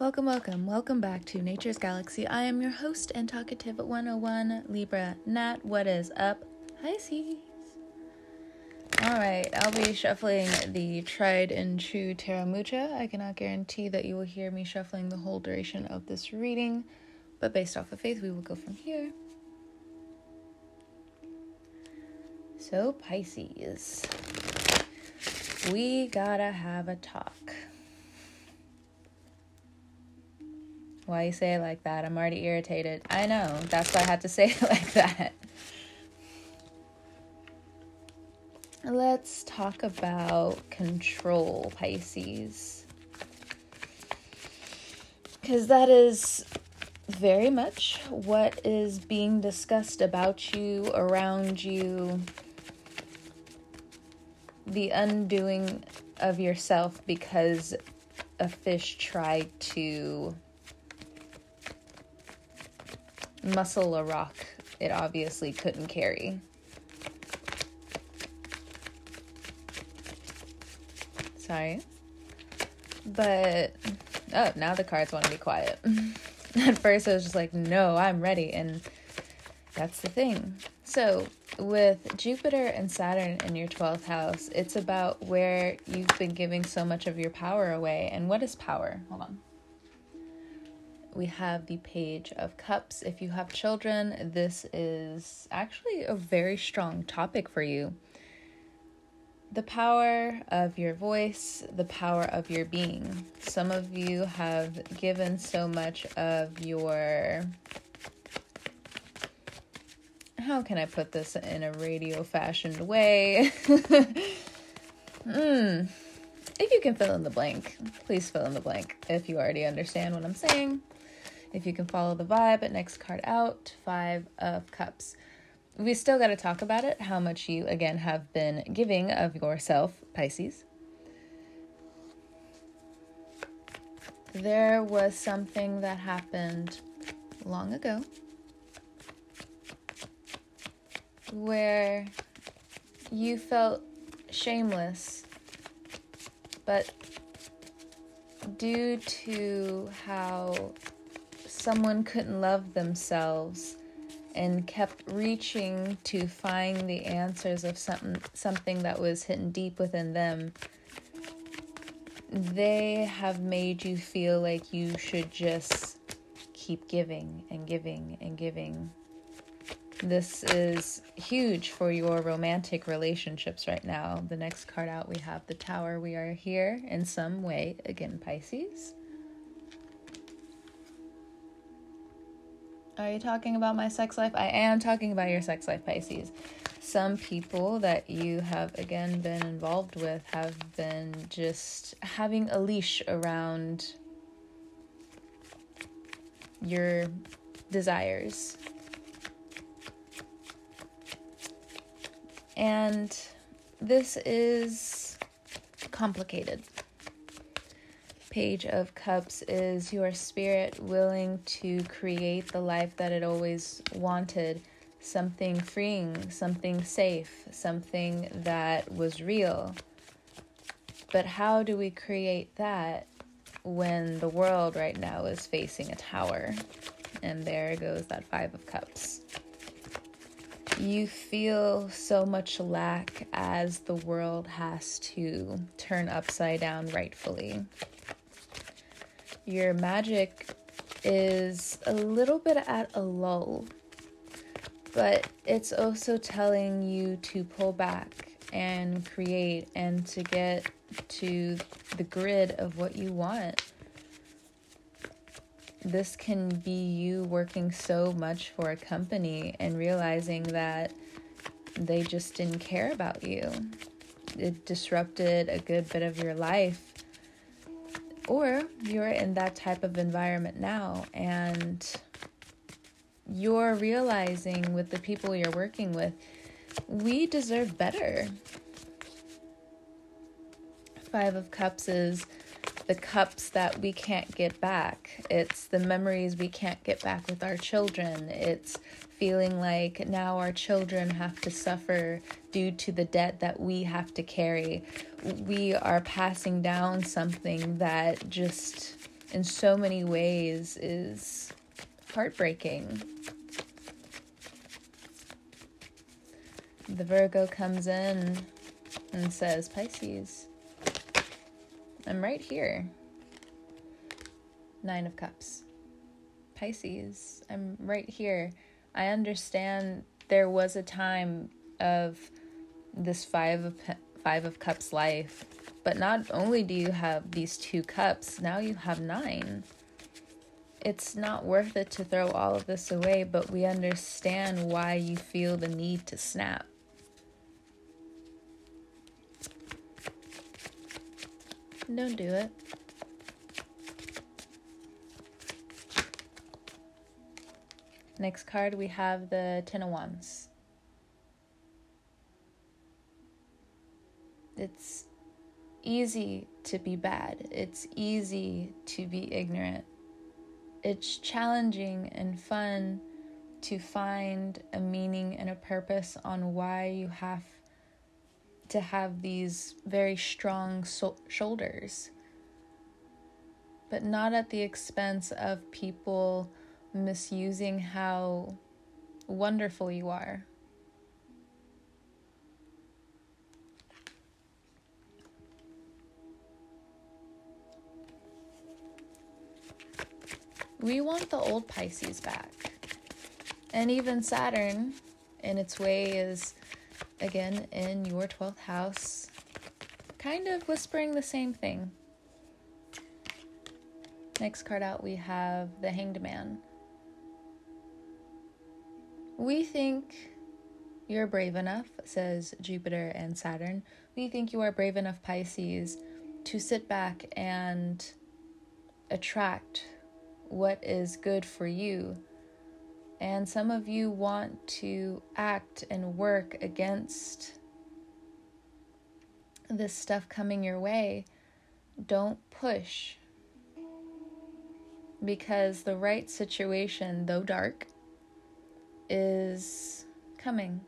Welcome, welcome, welcome back to Nature's Galaxy. I am your host and talkative 101 Libra Nat. What is up? Pisces. Alright, I'll be shuffling the tried and true Tarot Mucha. I cannot guarantee that you will hear me shuffling the whole duration of this reading, but based off of faith, we will go from here. So, Pisces, we gotta have a talk. Why you say it like that? I'm already irritated. I know. That's why I had to say it like that. Let's talk about control, Pisces. Because that is very much what is being discussed about you, around you, the undoing of yourself because a fish tried to muscle a rock it obviously couldn't carry. Sorry. But, oh, now the cards want to be quiet. At first, I was just like, no, I'm ready. And that's the thing. So, with Jupiter and Saturn in your 12th house, it's about where you've been giving so much of your power away. And what is power? Hold on we have the Page of Cups. If you have children, this is actually a very strong topic for you. The power of your voice, the power of your being. Some of you have given so much of your. How can I put this in a radio fashioned way? Hmm. If you can fill in the blank, please fill in the blank if you already understand what I'm saying. If you can follow the vibe, at next card out, Five of Cups. We still got to talk about it, how much you, again, have been giving of yourself, Pisces. There was something that happened long ago where you felt shameless, but due to how someone couldn't love themselves and kept reaching to find the answers of something something that was hidden deep within them they have made you feel like you should just keep giving and giving and giving. This is huge for your romantic relationships right now. The next card out we have the tower. We are here in some way again pisces Are you talking about my sex life? I am talking about your sex life, Pisces. Some people that you have again been involved with have been just having a leash around your desires. And this is complicated. Page of Cups is your spirit willing to create the life that it always wanted something freeing, something safe, something that was real. But how do we create that when the world right now is facing a tower? And there goes that Five of Cups. You feel so much lack as the world has to turn upside down rightfully your magic is a little bit at a lull, but it's also telling you to pull back and create and to get to the grid of what you want. This can be you working so much for a company and realizing that they just didn't care about you. It disrupted a good bit of your life or you're in that type of environment now and you're realizing with the people you're working with, we deserve better. Five of Cups is the cups that we can't get back. It's the memories we can't get back with our children. It's feeling like now our children have to suffer due to the debt that we have to carry we are passing down something that just in so many ways is heartbreaking. The Virgo comes in and says, Pisces, I'm right here. Nine of Cups. Pisces, I'm right here. I understand there was a time of this five of five of cups life but not only do you have these two cups now you have nine it's not worth it to throw all of this away but we understand why you feel the need to snap don't do it. Next card we have the ten of wands. It's easy to be bad, it's easy to be ignorant. It's challenging and fun to find a meaning and a purpose on why you have to have these very strong so- shoulders, but not at the expense of people misusing how wonderful you are. we want the old Pisces back. And even Saturn, in its way, is again in your 12th house, kind of whispering the same thing. Next card out, we have the Hanged Man. We think you're brave enough, says Jupiter and Saturn. We think you are brave enough, Pisces, to sit back and attract what is good for you. And some of you want to act and work against this stuff coming your way. Don't push. Because the right situation, though dark, is coming.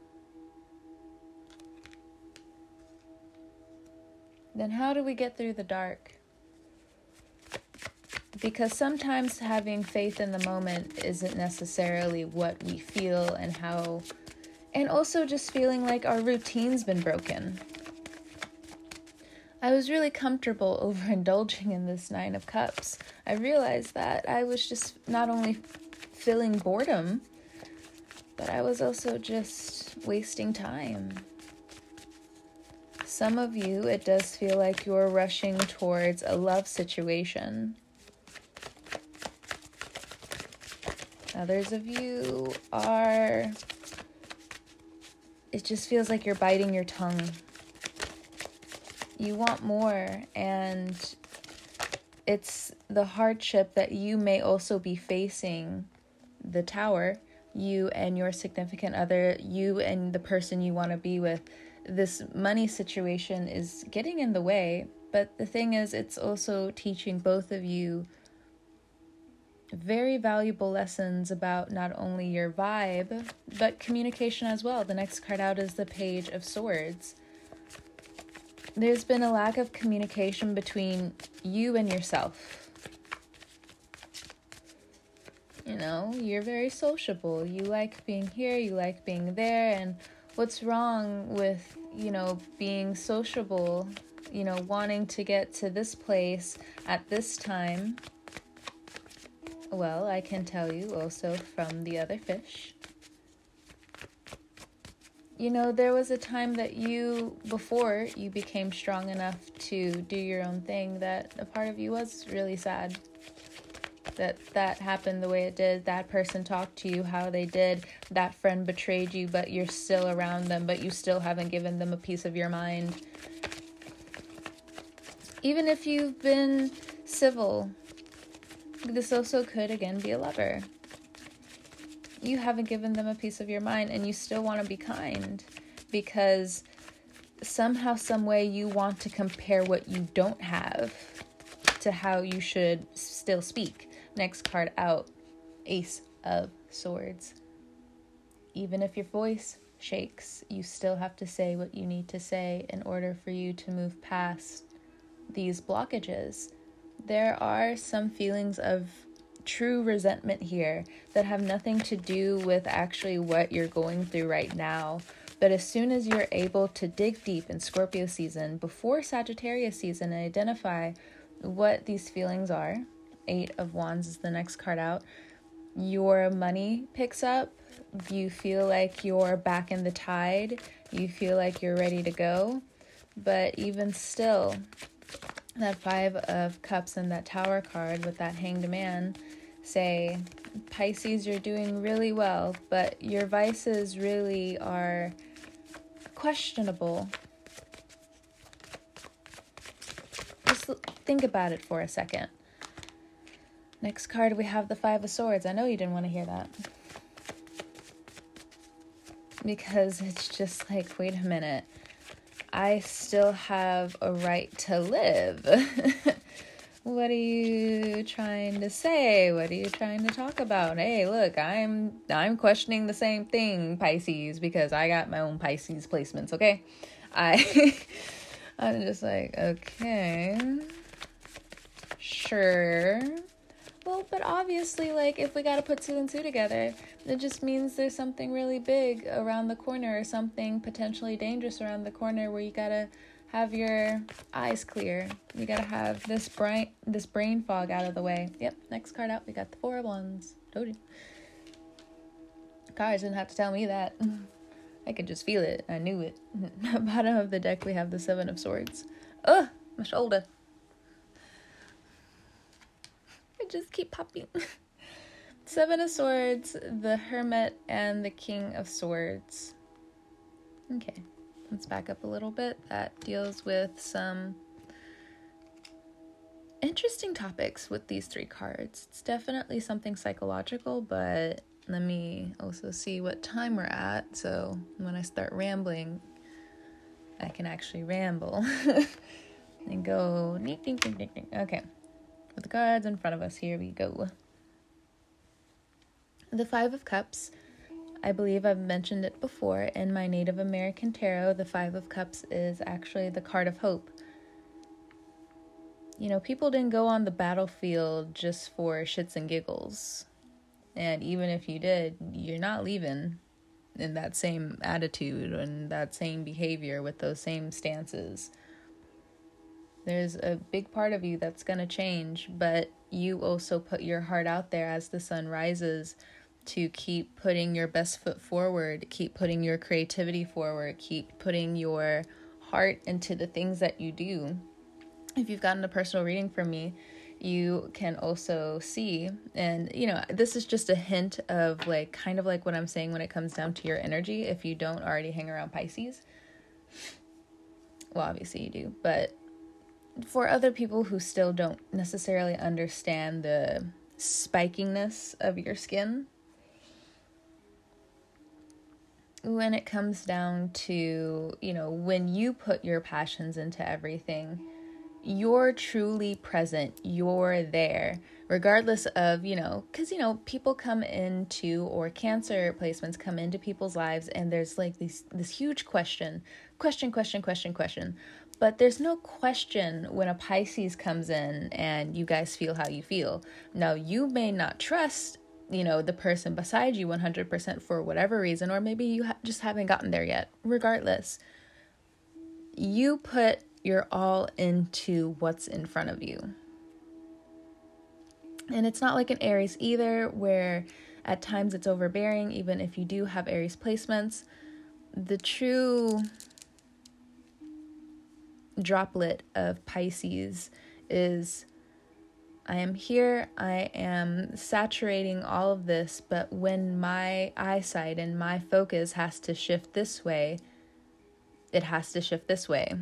Then, how do we get through the dark? Because sometimes having faith in the moment isn't necessarily what we feel and how and also just feeling like our routine's been broken. I was really comfortable overindulging in this 9 of cups. I realized that I was just not only feeling boredom, but I was also just wasting time. Some of you, it does feel like you're rushing towards a love situation Others of you are. It just feels like you're biting your tongue. You want more, and it's the hardship that you may also be facing the tower, you and your significant other, you and the person you want to be with. This money situation is getting in the way, but the thing is, it's also teaching both of you very valuable lessons about not only your vibe, but communication as well. The next card out is the Page of Swords. There's been a lack of communication between you and yourself. You know, you're very sociable. You like being here, you like being there, and what's wrong with, you know, being sociable, you know, wanting to get to this place at this time? Well, I can tell you also from the other fish. You know, there was a time that you, before you became strong enough to do your own thing, that a part of you was really sad that that happened the way it did. That person talked to you how they did. That friend betrayed you but you're still around them but you still haven't given them a piece of your mind. Even if you've been civil this also could again be a lover. You haven't given them a piece of your mind and you still want to be kind because somehow, some way, you want to compare what you don't have to how you should still speak. Next card out Ace of Swords. Even if your voice shakes, you still have to say what you need to say in order for you to move past these blockages there are some feelings of true resentment here that have nothing to do with actually what you're going through right now. But as soon as you're able to dig deep in Scorpio season before Sagittarius season and identify what these feelings are, Eight of Wands is the next card out, your money picks up. You feel like you're back in the tide. You feel like you're ready to go. But even still, that Five of Cups and that Tower card with that Hanged Man say, Pisces, you're doing really well, but your vices really are questionable. Just think about it for a second. Next card, we have the Five of Swords. I know you didn't want to hear that. Because it's just like, wait a minute. I still have a right to live. what are you trying to say? What are you trying to talk about? Hey, look, I'm I'm questioning the same thing, Pisces, because I got my own Pisces placements, okay? I I'm just like, okay. Sure. Well, but obviously, like, if we gotta put two and two together, it just means there's something really big around the corner or something potentially dangerous around the corner where you gotta have your eyes clear. You gotta have this brain this brain fog out of the way. Yep, next card out, we got the four of wands. Told you. Cards didn't have to tell me that. I could just feel it. I knew it. Bottom of the deck, we have the seven of swords. Ugh, my shoulder. I just keep popping. Seven of Swords, the Hermit, and the King of Swords. Okay, let's back up a little bit. That deals with some interesting topics with these three cards. It's definitely something psychological, but let me also see what time we're at. So when I start rambling, I can actually ramble and go. Okay, with the cards in front of us, here we go. The Five of Cups. I believe I've mentioned it before in my Native American tarot. The Five of Cups is actually the card of hope. You know, people didn't go on the battlefield just for shits and giggles. And even if you did, you're not leaving in that same attitude and that same behavior with those same stances. There's a big part of you that's going to change, but you also put your heart out there as the sun rises to keep putting your best foot forward, keep putting your creativity forward, keep putting your heart into the things that you do. If you've gotten a personal reading from me, you can also see, and you know, this is just a hint of like kind of like what I'm saying when it comes down to your energy. If you don't already hang around Pisces, well, obviously you do, but for other people who still don't necessarily understand the spikiness of your skin, when it comes down to, you know, when you put your passions into everything, you're truly present, you're there, regardless of, you know, because, you know, people come into, or cancer placements come into people's lives, and there's like this, this huge question question, question, question, question. But there's no question when a Pisces comes in and you guys feel how you feel. Now, you may not trust, you know, the person beside you 100% for whatever reason, or maybe you ha- just haven't gotten there yet. Regardless, you put your all into what's in front of you. And it's not like an Aries either, where at times it's overbearing, even if you do have Aries placements. The true droplet of Pisces is I am here, I am saturating all of this, but when my eyesight and my focus has to shift this way, it has to shift this way.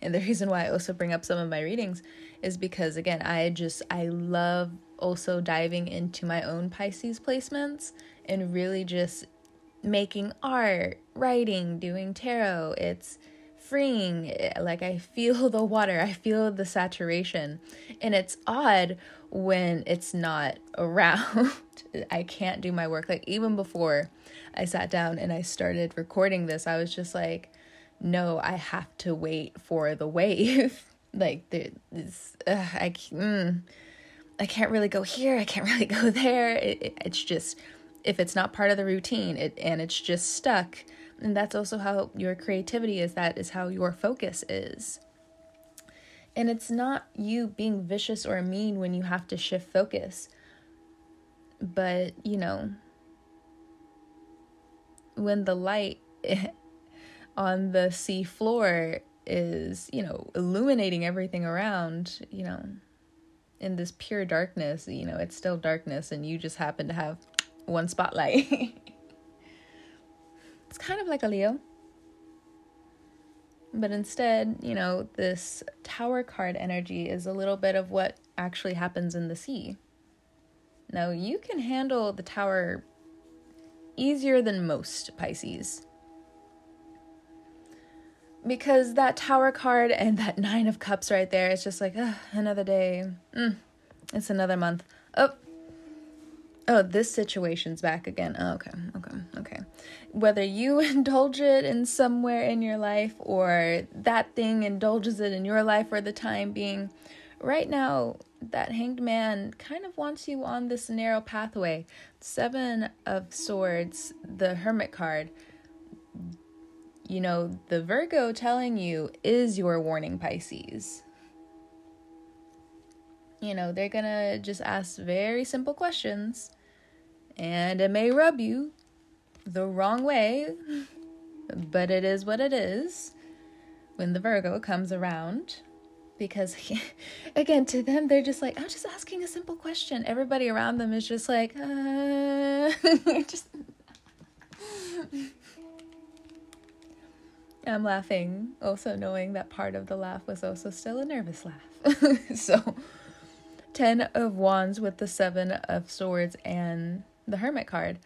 And the reason why I also bring up some of my readings is because, again, I just, I love also diving into my own Pisces placements and really just making art, writing, doing tarot. It's, freeing. Like I feel the water, I feel the saturation. And it's odd when it's not around. I can't do my work. Like even before I sat down and I started recording this, I was just like, no, I have to wait for the wave. Like there's, I mm, I can't really go here. I can't really go there. It, it, it's just if it's not part of the routine, it and it's just stuck. And that's also how your creativity is. That is how your focus is. And it's not you being vicious or mean when you have to shift focus. But, you know, when the light on the sea floor is, you know, illuminating everything around, you know, in this pure darkness, you know, it's still darkness and you just happen to have one spotlight. it's kind of like a Leo. But instead, you know, this tower card energy is a little bit of what actually happens in the sea. Now, you can handle the tower easier than most Pisces. Because that tower card and that nine of cups right there, it's just like, another day. Mm, it's another month. Oh, oh, this situation's back again. Oh, okay, okay, okay. Whether you indulge it in somewhere in your life or that thing indulges it in your life for the time being, right now, that hanged man kind of wants you on this narrow pathway. Seven of Swords, the Hermit card, you know, the Virgo telling you is your warning, Pisces. You know, they're gonna just ask very simple questions, and it may rub you the wrong way, but it is what it is when the Virgo comes around because again to them they're just like i'm just asking a simple question. Everybody around them is just like uh just i'm laughing also knowing that part of the laugh was also still a nervous laugh. So 10 of wands with the 7 of swords and the hermit card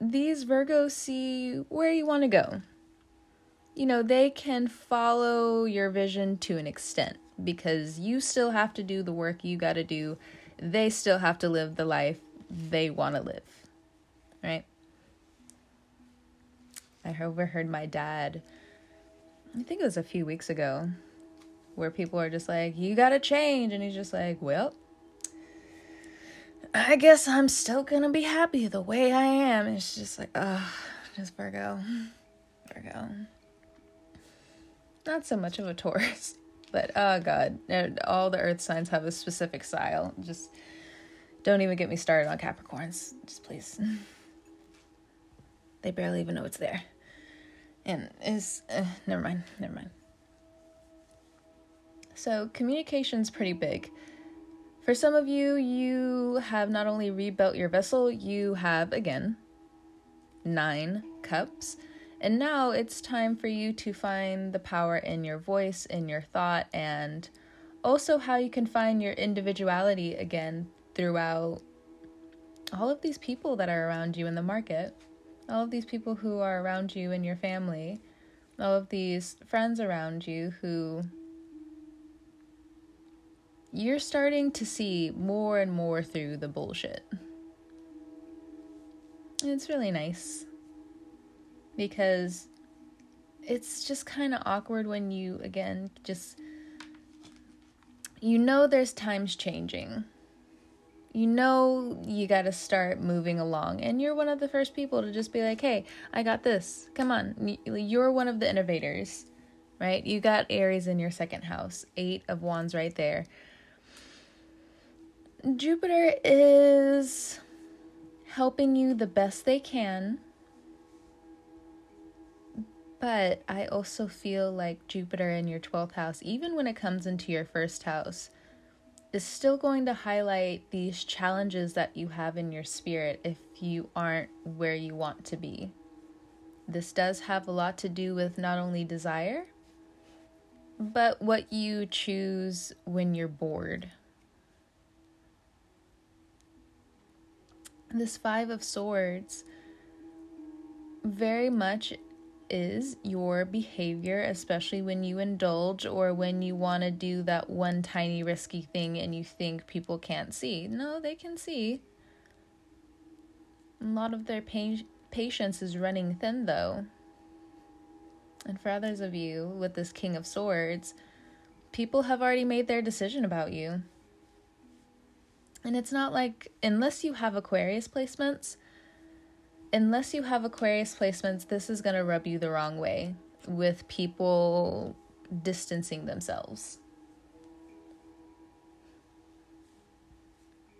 these virgos see where you want to go you know, they can follow your vision to an extent because you still have to do the work you got to do. They still have to live the life they want to live. Right? I overheard my dad, I think it was a few weeks ago, where people are just like, you got to change. And he's just like, well, I guess I'm still gonna be happy the way I am. It's just like, oh, just Virgo. Virgo not so much of a Taurus, but oh god, all the Earth signs have a specific style. Just don't even get me started on Capricorns, just please. they barely even know it's there, and is uh, never mind, never mind. So communication's pretty big. For some of you, you have not only rebuilt your vessel, you have again nine cups. And now it's time for you to find the power in your voice, in your thought, and also how you can find your individuality again throughout all of these people that are around you in the market, all of these people who are around you in your family, all of these friends around you who you're starting to see more and more through the bullshit. it's really nice. Because it's just kind of awkward when you again just you know there's times changing. You know you got to start moving along and you're one of the first people to just be like hey i got this. Come on. You're one of the innovators right? You got aries in your second house eight of wands right there jupiter is helping you the best they can but I also feel like Jupiter in your 12th house, even when it comes into your first house, is still going to highlight these challenges that you have in your spirit if you aren't where you want to be. This does have a lot to do with not only desire, but what you choose when you're bored. This Five of Swords very much is your behavior, especially when you indulge or when you want to do that one tiny risky thing and you think people can't see. No, they can see. A lot of their pa- patience is running thin, though. And for others of you with this King of Swords, people have already made their decision about you. And it's not like, unless you have Aquarius placements, unless you have Aquarius placements, this is going to rub you the wrong way with people distancing themselves.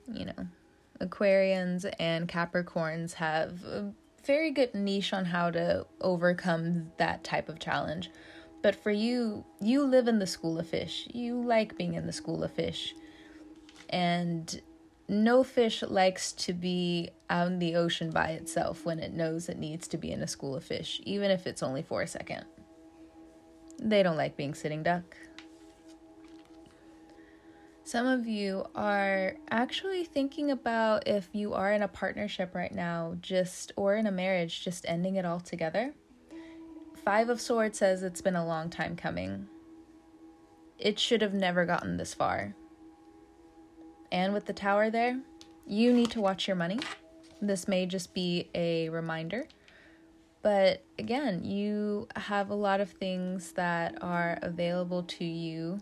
You know, Aquarians and Capricorns have a very good niche on how to overcome that type of challenge. But for you, you live in the school of fish. You like being in the school of fish. And no fish likes to be out in the ocean by itself when it knows it needs to be in a school of fish, even if it's only for a second. They don't like being sitting duck. Some of you are actually thinking about if you are in a partnership right now, just or in a marriage, just ending it all together. Five of Swords says it's been a long time coming. It should have never gotten this far and with the tower there, you need to watch your money. This may just be a reminder. But again, you have a lot of things that are available to you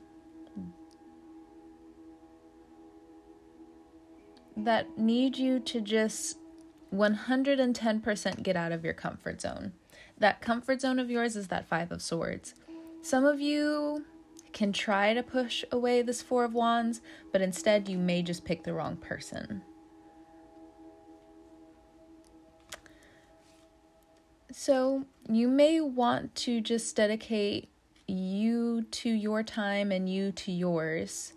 that need you to just 110% get out of your comfort zone. That comfort zone of yours is that Five of Swords. Some of you can try to push away this Four of Wands, but instead you may just pick the wrong person. So, you may want to just dedicate you to your time and you to yours,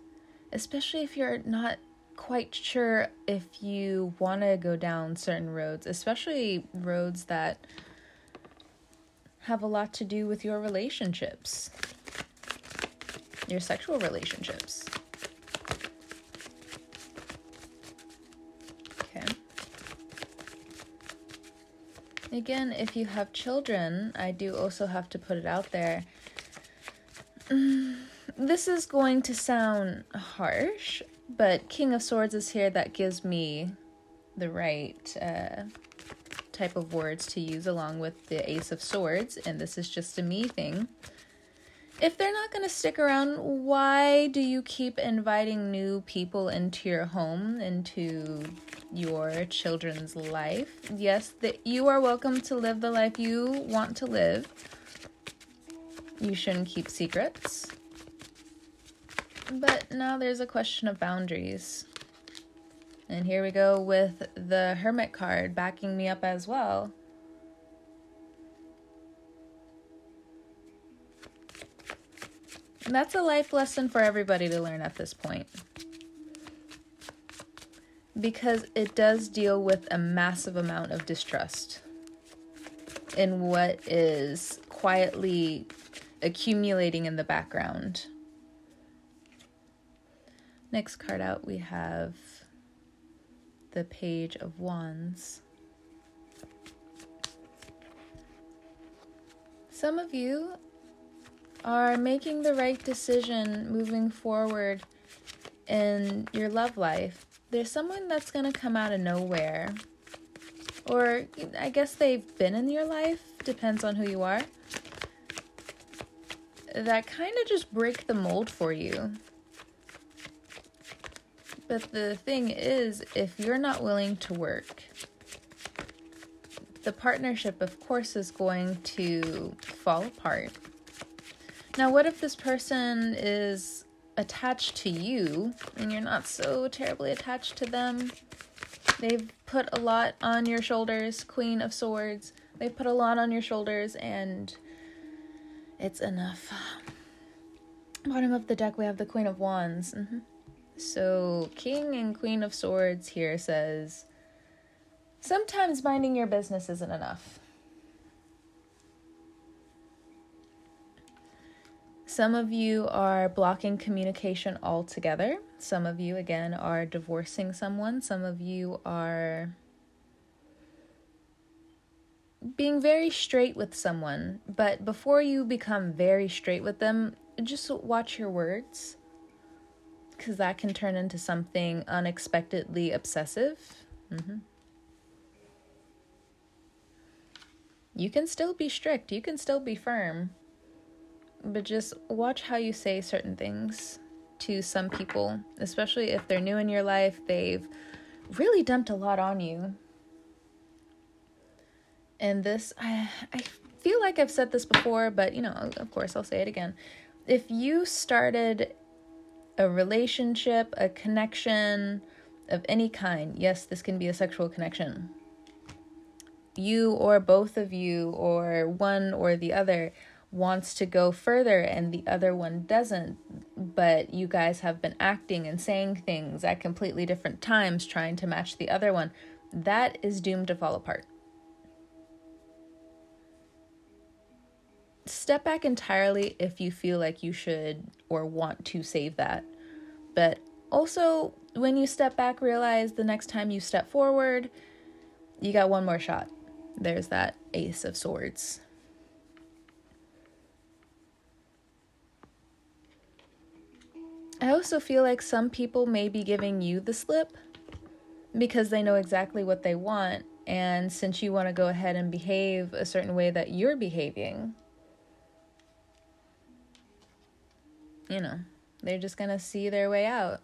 especially if you're not quite sure if you want to go down certain roads, especially roads that have a lot to do with your relationships your sexual relationships. Okay. Again, if you have children, I do also have to put it out there. This is going to sound harsh, but King of Swords is here that gives me the right uh, type of words to use along with the Ace of Swords, and this is just a me thing if they're not going to stick around, why do you keep inviting new people into your home, into your children's life? Yes, that you are welcome to live the life you want to live. You shouldn't keep secrets. But now there's a question of boundaries. And here we go with the Hermit card backing me up as well. And that's a life lesson for everybody to learn at this point. Because it does deal with a massive amount of distrust in what is quietly accumulating in the background. Next card out, we have the Page of Wands. Some of you are making the right decision moving forward in your love life, there's someone that's going to come out of nowhere. Or I guess they've been in your life, depends on who you are. That kind of just break the mold for you. But the thing is, if you're not willing to work, the partnership, of course, is going to fall apart. Now, what if this person is attached to you and you're not so terribly attached to them? They've put a lot on your shoulders, Queen of Swords. They've put a lot on your shoulders and it's enough. Bottom of the deck, we have the Queen of Wands. Mm-hmm. So, King and Queen of Swords here says sometimes minding your business isn't enough. Some of you are blocking communication altogether. Some of you, again, are divorcing someone. Some of you are being very straight with someone. But before you become very straight with them, just watch your words because that can turn into something unexpectedly obsessive. Mm-hmm. You can still be strict, you can still be firm but just watch how you say certain things to some people, especially if they're new in your life. They've really dumped a lot on you. And this, I, I feel like I've said this before, but you know, of course, I'll say it again. If you started a relationship, a connection of any kind, yes, this can be a sexual connection. You or both of you, or one or the other, wants to go further and the other one doesn't, but you guys have been acting and saying things at completely different times trying to match the other one, that is doomed to fall apart. Step back entirely if you feel like you should or want to save that. But also, when you step back, realize the next time you step forward, you got one more shot. There's that Ace of Swords. I also feel like some people may be giving you the slip because they know exactly what they want. And since you want to go ahead and behave a certain way that you're behaving, you know, they're just going to see their way out.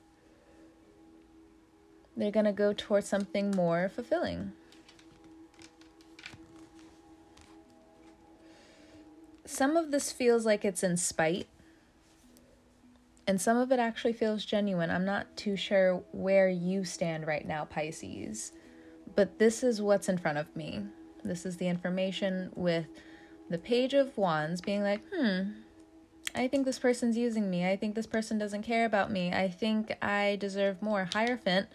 They're going to go towards something more fulfilling. Some of this feels like it's in spite and some of it actually feels genuine. I'm not too sure where you stand right now, Pisces, but this is what's in front of me. This is the information with the Page of Wands being like, hmm, I think this person's using me. I think this person doesn't care about me. I think I deserve more. Hierophant,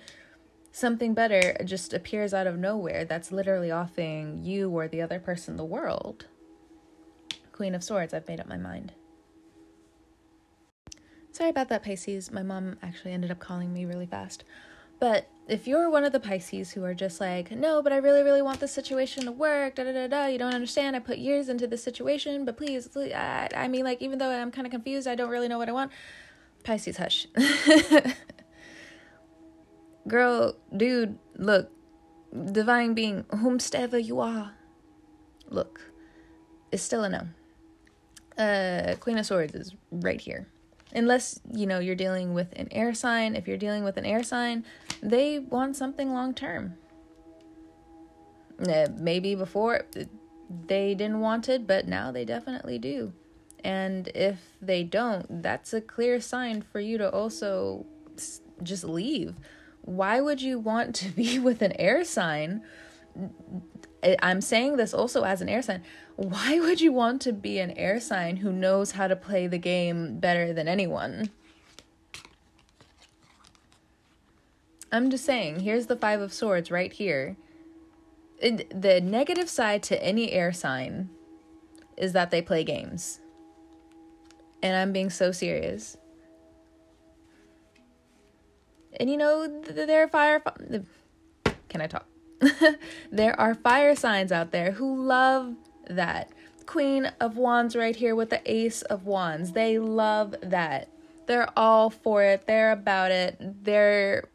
something better just appears out of nowhere that's literally offering you or the other person the world. Queen of Swords, I've made up my mind. Sorry about that, Pisces. My mom actually ended up calling me really fast. But if you're one of the Pisces who are just like, no, but I really, really want this situation to work, da da da da, you don't understand. I put years into this situation, but please, I, I mean, like, even though I'm kind of confused, I don't really know what I want. Pisces, hush. Girl, dude, look, divine being, whomstever you are, look, it's still a no. Uh, Queen of Swords is right here unless you know you're dealing with an air sign. If you're dealing with an air sign they want something long term. Uh, maybe before they didn't want it but now they definitely do. And if they don't that's a clear sign for you to also just leave. Why would you want to be with an air sign I'm saying this also as an air sign. Why would you want to be an air sign who knows how to play the game better than anyone? I'm just saying, here's the Five of Swords right here. It, the negative side to any air sign is that they play games. And I'm being so serious. And you know, they're fire. Can I talk? there are fire signs out there who love that. Queen of Wands right here with the Ace of Wands. They love that. They're all for it. They're about it. They're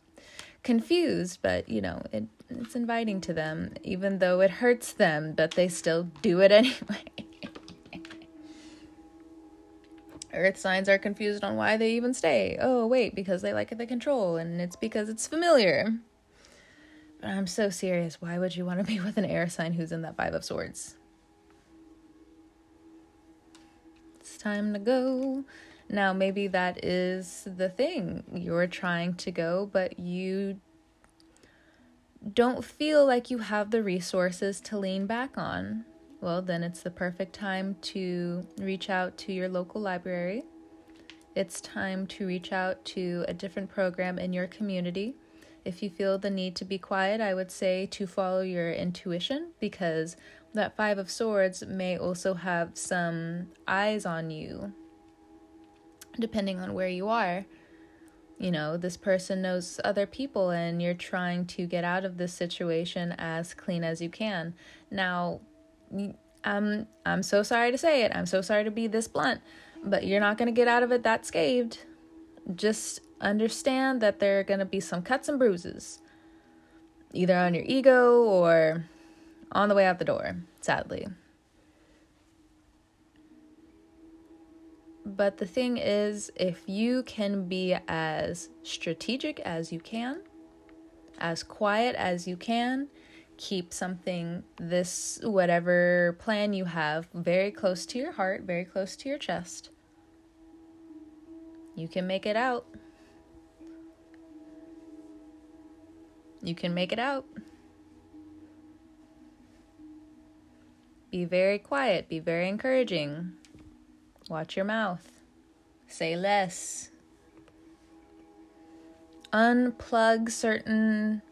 confused, but you know, it it's inviting to them, even though it hurts them, but they still do it anyway. Earth signs are confused on why they even stay. Oh, wait, because they like the control, and it's because it's familiar. I'm so serious. Why would you want to be with an air sign who's in that Five of Swords? It's time to go. Now, maybe that is the thing. You're trying to go, but you don't feel like you have the resources to lean back on. Well, then it's the perfect time to reach out to your local library. It's time to reach out to a different program in your community if you feel the need to be quiet, I would say to follow your intuition because that Five of Swords may also have some eyes on you, depending on where you are. You know, this person knows other people, and you're trying to get out of this situation as clean as you can. Now, I'm um, I'm so sorry to say it. I'm so sorry to be this blunt, but you're not going to get out of it that scathed. Just understand that there are going to be some cuts and bruises, either on your ego or on the way out the door, sadly. But the thing is, if you can be as strategic as you can, as quiet as you can, keep something, this, whatever plan you have, very close to your heart, very close to your chest, you can make it out. You can make it out. Be very quiet, be very encouraging. Watch your mouth. Say less. Unplug certain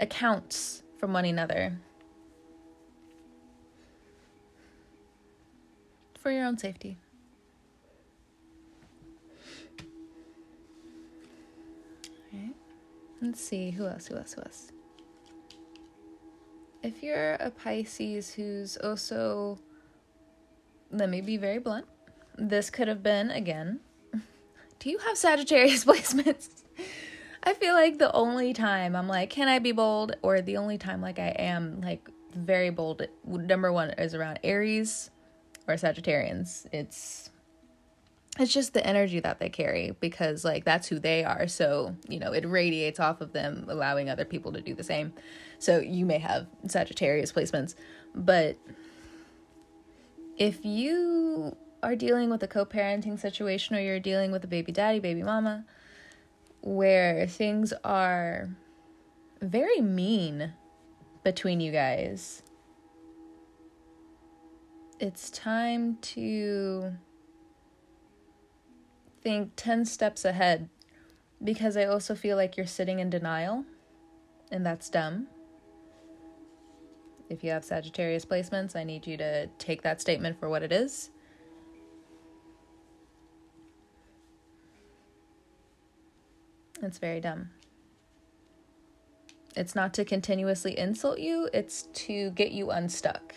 accounts from one another. For your own safety. Let's see. Who else? Who else? Who else? If you're a Pisces who's also. Let me be very blunt. This could have been, again. Do you have Sagittarius placements? I feel like the only time I'm like, can I be bold? Or the only time like I am like very bold, number one is around Aries or Sagittarians. It's it's just the energy that they carry because like that's who they are. So, you know, it radiates off of them, allowing other people to do the same. So you may have Sagittarius placements, but if you are dealing with a co-parenting situation or you're dealing with a baby daddy, baby mama, where things are very mean between you guys. It's time to think 10 steps ahead because I also feel like you're sitting in denial, and that's dumb. If you have Sagittarius placements, I need you to take that statement for what it is It's very dumb. It's not to continuously insult you, it's to get you unstuck.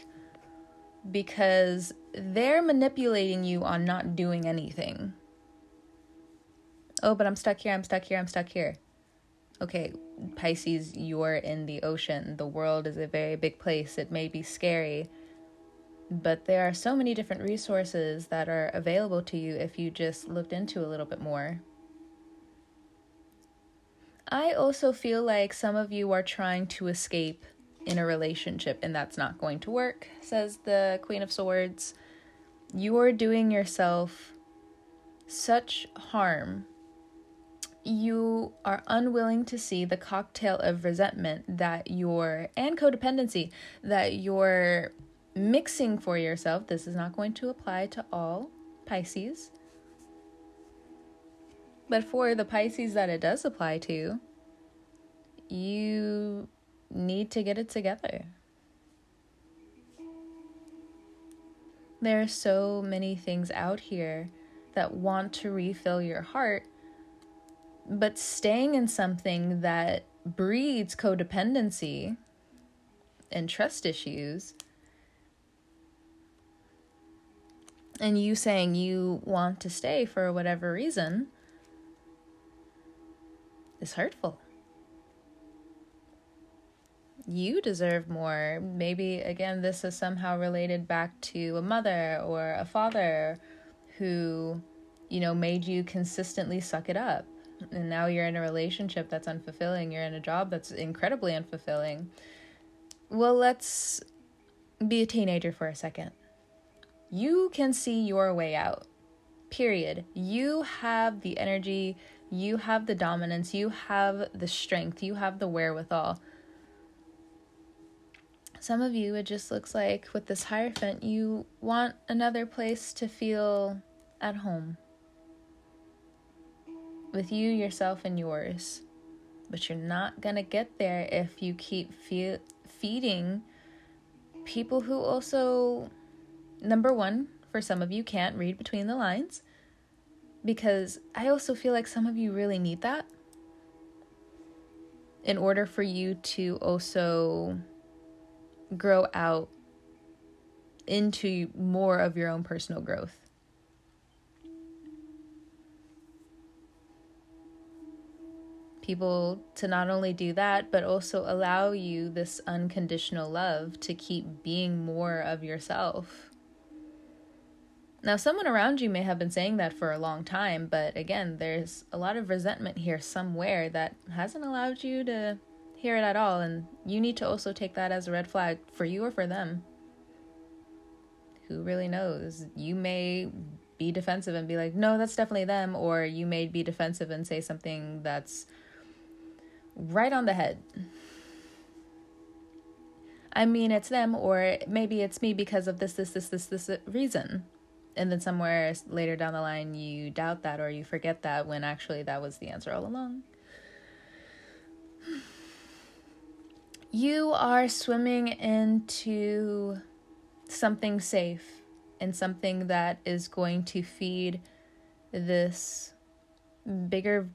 Because they're manipulating you on not doing anything. Oh, but I'm stuck here, I'm stuck here, I'm stuck here. Okay, Pisces, you're in the ocean. The world is a very big place. It may be scary, but there are so many different resources that are available to you if you just looked into a little bit more. I also feel like some of you are trying to escape in a relationship and that's not going to work, says the Queen of Swords. You are doing yourself such harm. You are unwilling to see the cocktail of resentment that you're, and codependency that you're mixing for yourself. This is not going to apply to all Pisces but for the Pisces that it does apply to, you need to get it together. There are so many things out here that want to refill your heart, but staying in something that breeds codependency and trust issues, and you saying you want to stay for whatever reason is hurtful. You deserve more. Maybe, again, this is somehow related back to a mother or a father who, you know, made you consistently suck it up. And now you're in a relationship that's unfulfilling. You're in a job that's incredibly unfulfilling. Well, let's be a teenager for a second. You can see your way out. Period. You have the energy, you have the dominance, you have the strength, you have the wherewithal. Some of you, it just looks like with this Hierophant, you want another place to feel at home with you, yourself, and yours. But you're not going to get there if you keep fe- feeding people who also, number one, for some of you, can't read between the lines because I also feel like some of you really need that in order for you to also grow out into more of your own personal growth. People to not only do that, but also allow you this unconditional love to keep being more of yourself Now, someone around you may have been saying that for a long time, but again, there's a lot of resentment here somewhere that hasn't allowed you to hear it at all, and you need to also take that as a red flag for you or for them. Who really knows? You may be defensive and be like, no, that's definitely them, or you may be defensive and say something that's right on the head. I mean, it's them, or maybe it's me because of this, this, this, this, this uh, reason. And then somewhere later down the line, you doubt that or you forget that when actually that was the answer all along. You are swimming into something safe and something that is going to feed this bigger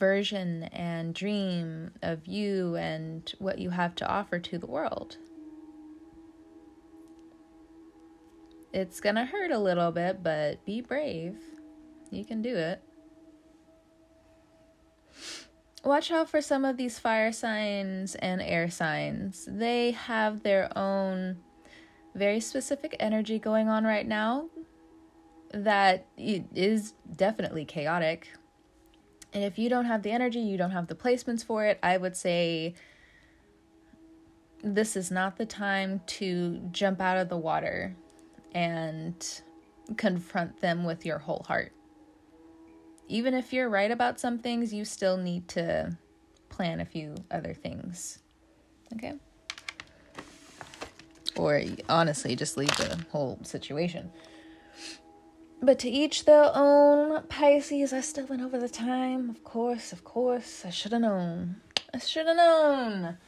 version and dream of you and what you have to offer to the world. It's gonna hurt a little bit, but be brave. You can do it. Watch out for some of these fire signs and air signs. They have their own very specific energy going on right now that is definitely chaotic. And if you don't have the energy, you don't have the placements for it, I would say this is not the time to jump out of the water and confront them with your whole heart. Even if you're right about some things, you still need to plan a few other things. Okay? Or honestly, just leave the whole situation. But to each their own, Pisces. I still went over the time. Of course, of course. I should have known. I should have known.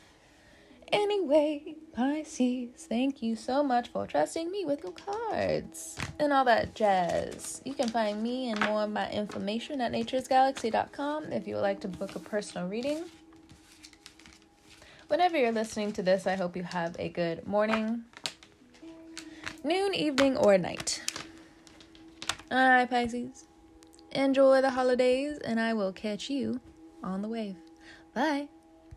Anyway, Pisces, thank you so much for trusting me with your cards and all that jazz. You can find me and more of my information at naturesgalaxy.com if you would like to book a personal reading. Whenever you're listening to this, I hope you have a good morning, noon, evening, or night. All right, Pisces. Enjoy the holidays, and I will catch you on the wave. Bye.